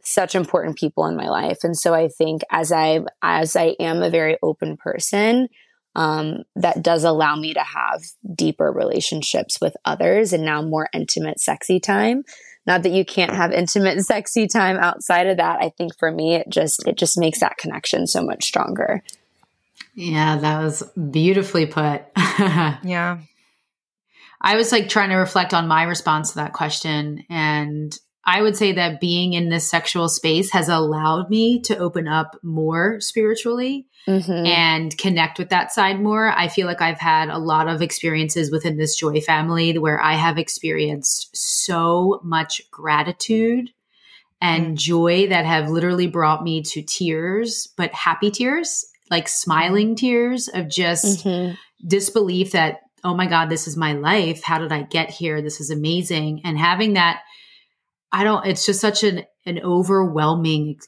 A: such important people in my life. And so I think as I as I am a very open person, um, that does allow me to have deeper relationships with others and now more intimate, sexy time. Not that you can't have intimate, sexy time outside of that. I think for me, it just it just makes that connection so much stronger.
B: Yeah, that was beautifully put.
C: yeah.
B: I was like trying to reflect on my response to that question. And I would say that being in this sexual space has allowed me to open up more spiritually mm-hmm. and connect with that side more. I feel like I've had a lot of experiences within this joy family where I have experienced so much gratitude and mm-hmm. joy that have literally brought me to tears, but happy tears, like smiling tears of just mm-hmm. disbelief that oh my God, this is my life. How did I get here? This is amazing. And having that, I don't, it's just such an, an overwhelming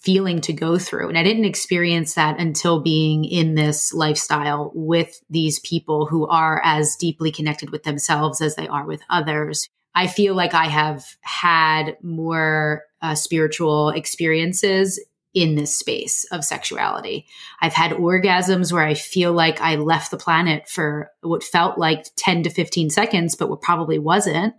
B: feeling to go through. And I didn't experience that until being in this lifestyle with these people who are as deeply connected with themselves as they are with others. I feel like I have had more uh, spiritual experiences in this space of sexuality. I've had orgasms where I feel like I left the planet for what felt like 10 to 15 seconds, but what probably wasn't.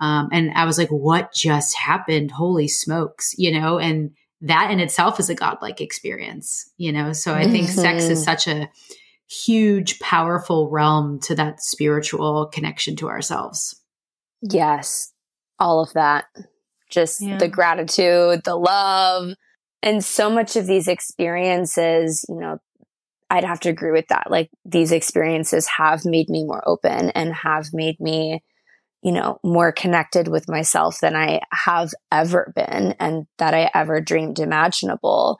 B: Um, and I was like, what just happened? Holy smokes, you know? And that in itself is a godlike experience, you know? So I think mm-hmm. sex is mm-hmm. such a huge, powerful realm to that spiritual connection to ourselves.
A: Yes, all of that. Just yeah. the gratitude, the love, and so much of these experiences, you know, I'd have to agree with that. Like these experiences have made me more open and have made me, you know, more connected with myself than I have ever been and that I ever dreamed imaginable.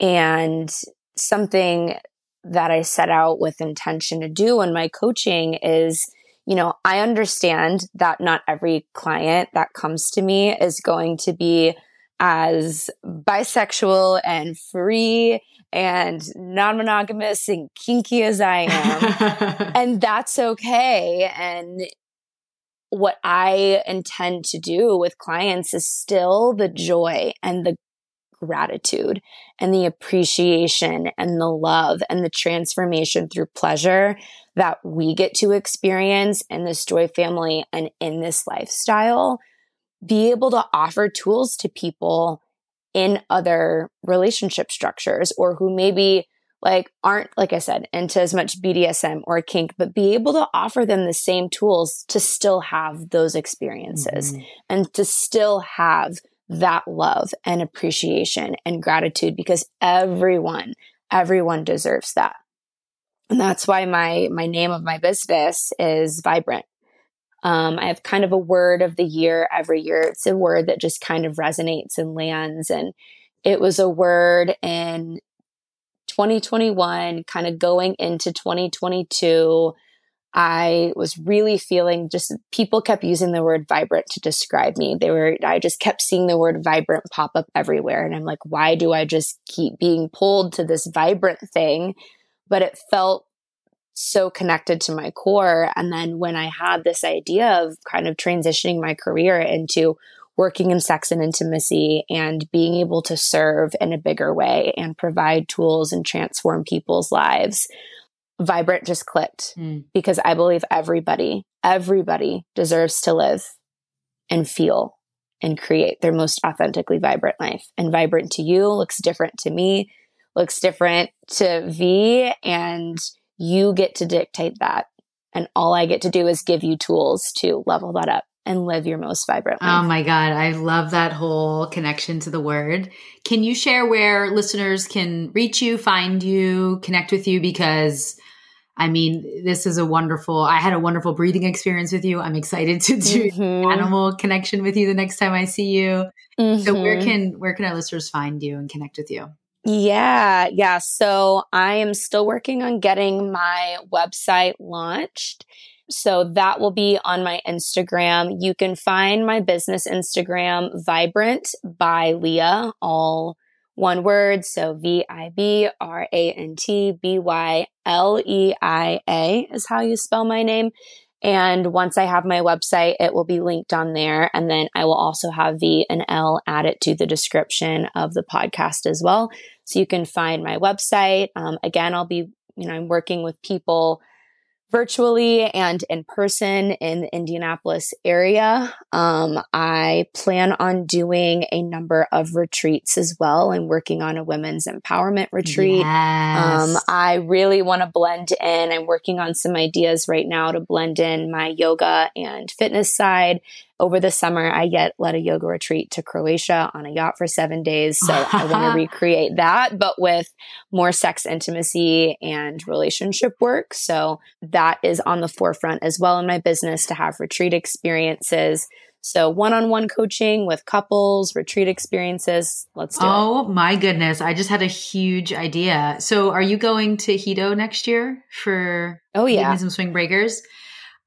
A: And something that I set out with intention to do in my coaching is, you know, I understand that not every client that comes to me is going to be as bisexual and free and non monogamous and kinky as I am. and that's okay. And what I intend to do with clients is still the joy and the gratitude and the appreciation and the love and the transformation through pleasure that we get to experience in this joy family and in this lifestyle be able to offer tools to people in other relationship structures or who maybe like aren't like I said into as much BDSM or kink but be able to offer them the same tools to still have those experiences mm-hmm. and to still have that love and appreciation and gratitude because everyone everyone deserves that. And that's why my my name of my business is Vibrant um, I have kind of a word of the year every year. It's a word that just kind of resonates and lands. And it was a word in 2021, kind of going into 2022. I was really feeling just people kept using the word vibrant to describe me. They were, I just kept seeing the word vibrant pop up everywhere. And I'm like, why do I just keep being pulled to this vibrant thing? But it felt so connected to my core. And then when I had this idea of kind of transitioning my career into working in sex and intimacy and being able to serve in a bigger way and provide tools and transform people's lives, Vibrant just clicked mm. because I believe everybody, everybody deserves to live and feel and create their most authentically vibrant life. And vibrant to you looks different to me, looks different to Vee. And you get to dictate that. And all I get to do is give you tools to level that up and live your most vibrant
B: life. Oh my God. I love that whole connection to the word. Can you share where listeners can reach you, find you, connect with you? Because I mean, this is a wonderful, I had a wonderful breathing experience with you. I'm excited to do mm-hmm. animal connection with you the next time I see you. Mm-hmm. So where can, where can our listeners find you and connect with you?
A: Yeah, yeah. So I am still working on getting my website launched. So that will be on my Instagram. You can find my business Instagram, Vibrant by Leia, all one word. So V I B R A N T B Y L E I A is how you spell my name. And once I have my website, it will be linked on there. And then I will also have V and L added to the description of the podcast as well. So you can find my website. Um, again, I'll be, you know, I'm working with people virtually and in person in the Indianapolis area. Um, I plan on doing a number of retreats as well and working on a women's empowerment retreat. Yes. Um, I really want to blend in. I'm working on some ideas right now to blend in my yoga and fitness side over the summer, I get led a yoga retreat to Croatia on a yacht for seven days. So I want to recreate that, but with more sex intimacy and relationship work. So that is on the forefront as well in my business to have retreat experiences. So one on one coaching with couples, retreat experiences. Let's do
B: oh,
A: it.
B: Oh my goodness. I just had a huge idea. So are you going to Hedo next year for
A: Oh yeah.
B: some swing breakers?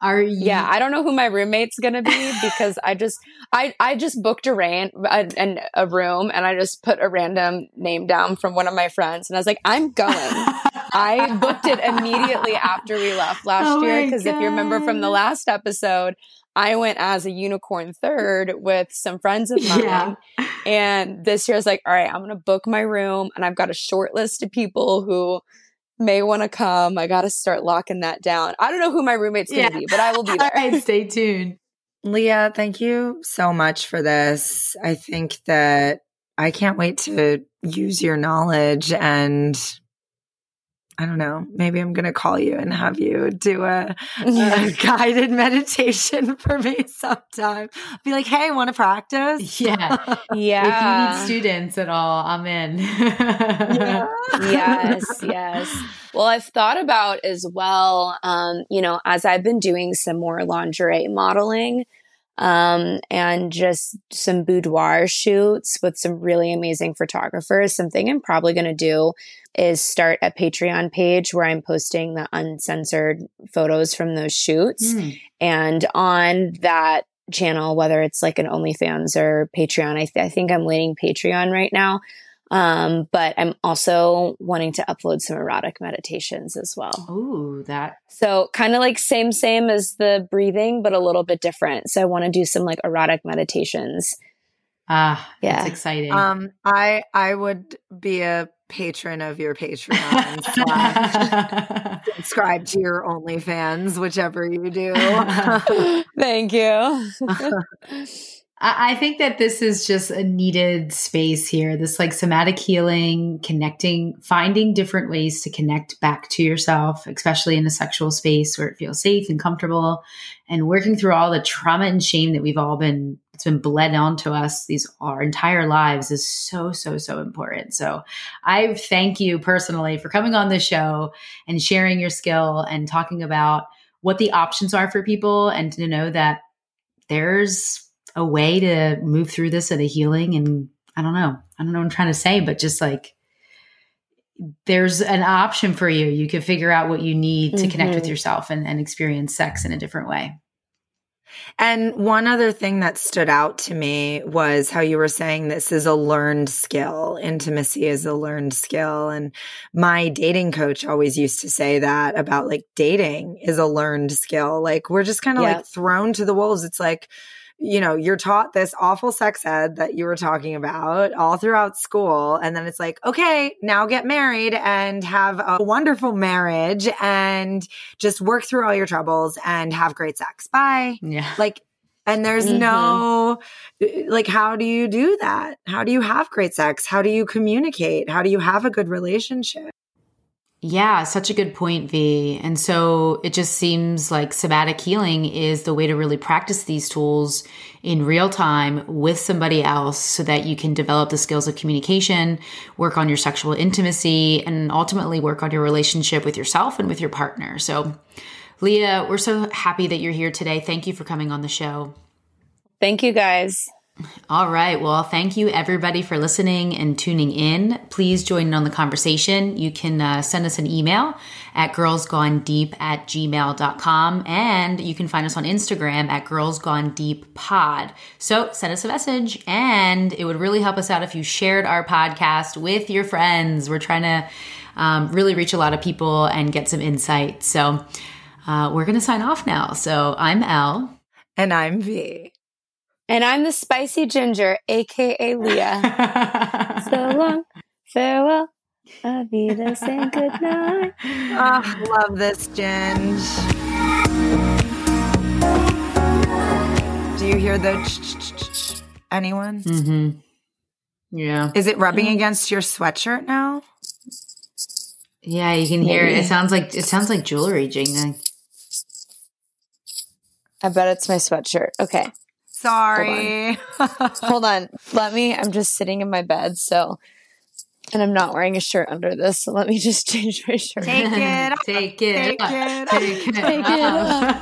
B: Are you-
A: yeah, I don't know who my roommate's gonna be because I just I I just booked a ran a, a room and I just put a random name down from one of my friends and I was like I'm going. I booked it immediately after we left last oh year because if you remember from the last episode, I went as a unicorn third with some friends of mine. Yeah. And this year I was like, all right, I'm gonna book my room and I've got a short list of people who may want to come. I got to start locking that down. I don't know who my roommate's going to yeah. be, but I will be there.
B: All right, stay tuned.
C: Leia, thank you so much for this. I think that I can't wait to use your knowledge and I don't know. Maybe I'm going to call you and have you do a, a guided meditation for me sometime. Be like, hey, want to practice?
B: Yeah. yeah. If you need students at all, I'm in.
A: yeah. yes. Yes. Well, I've thought about as well, um, you know, as I've been doing some more lingerie modeling, um, and just some boudoir shoots with some really amazing photographers. Something I'm probably going to do is start a Patreon page where I'm posting the uncensored photos from those shoots. Mm. And on that channel, whether it's like an OnlyFans or Patreon, I, th- I think I'm leaning Patreon right now. Um, but I'm also wanting to upload some erotic meditations as well.
B: Ooh, that.
A: So kind of like same, same as the breathing, but a little bit different. So I want to do some like erotic meditations.
B: Ah, yeah. That's exciting.
C: Um, I, I would be a patron of your Patreon. subscribe to your OnlyFans, whichever you do.
A: Thank you.
B: I think that this is just a needed space here. This like somatic healing, connecting, finding different ways to connect back to yourself, especially in a sexual space where it feels safe and comfortable, and working through all the trauma and shame that we've all been it's been bled onto us these our entire lives is so so so important. So I thank you personally for coming on the show and sharing your skill and talking about what the options are for people and to know that there's a way to move through this at a healing and I don't know. I don't know what I'm trying to say, but just like there's an option for you. You can figure out what you need to mm-hmm. connect with mm-hmm. yourself and, and experience sex in a different way.
C: And one other thing that stood out to me was how you were saying this is a learned skill. Intimacy is a learned skill. And my dating coach always used to say that about like dating is a learned skill. Like we're just kind of yeah. like thrown to the wolves. It's like, you know, you're taught this awful sex ed that you were talking about all throughout school. And then it's like, okay, now get married and have a wonderful marriage and just work through all your troubles and have great sex. Bye.
B: Yeah.
C: Like, and there's mm-hmm. no, like, how do you do that? How do you have great sex? How do you communicate? How do you have a good relationship?
B: Yeah, such a good point, Vee. And so it just seems like somatic healing is the way to really practice these tools in real time with somebody else so that you can develop the skills of communication, work on your sexual intimacy, and ultimately work on your relationship with yourself and with your partner. So, Leia, we're so happy that you're here today. Thank you for coming on the show.
A: Thank you, guys.
B: All right. Well, thank you everybody for listening and tuning in. Please join in on the conversation. You can uh, send us an email at girlsgonedeep at gmail.com and you can find us on Instagram at girlsgonedeeppod. So send us a message and it would really help us out if you shared our podcast with your friends. We're trying to um, really reach a lot of people and get some insight. So uh, we're going to sign off now. So I'm Elle.
C: And I'm Vee.
A: And I'm the spicy ginger, aka Leia. so long, farewell, Avidas, and good night.
C: Oh, love this ginge. Do you hear the ch-ch-ch-ch? anyone?
B: Mm-hmm. Yeah.
C: Is it rubbing against your sweatshirt now?
B: Yeah, you can hear it. It sounds like it sounds like jewelry jingling.
A: I bet it's my sweatshirt. Okay.
C: Sorry.
A: Hold on. Let me, I'm just sitting in my bed. So, and I'm not wearing a shirt under this. So let me just change my shirt.
C: Take it.
B: Take it.
C: Take it.
B: Take it.
A: Take it
B: up.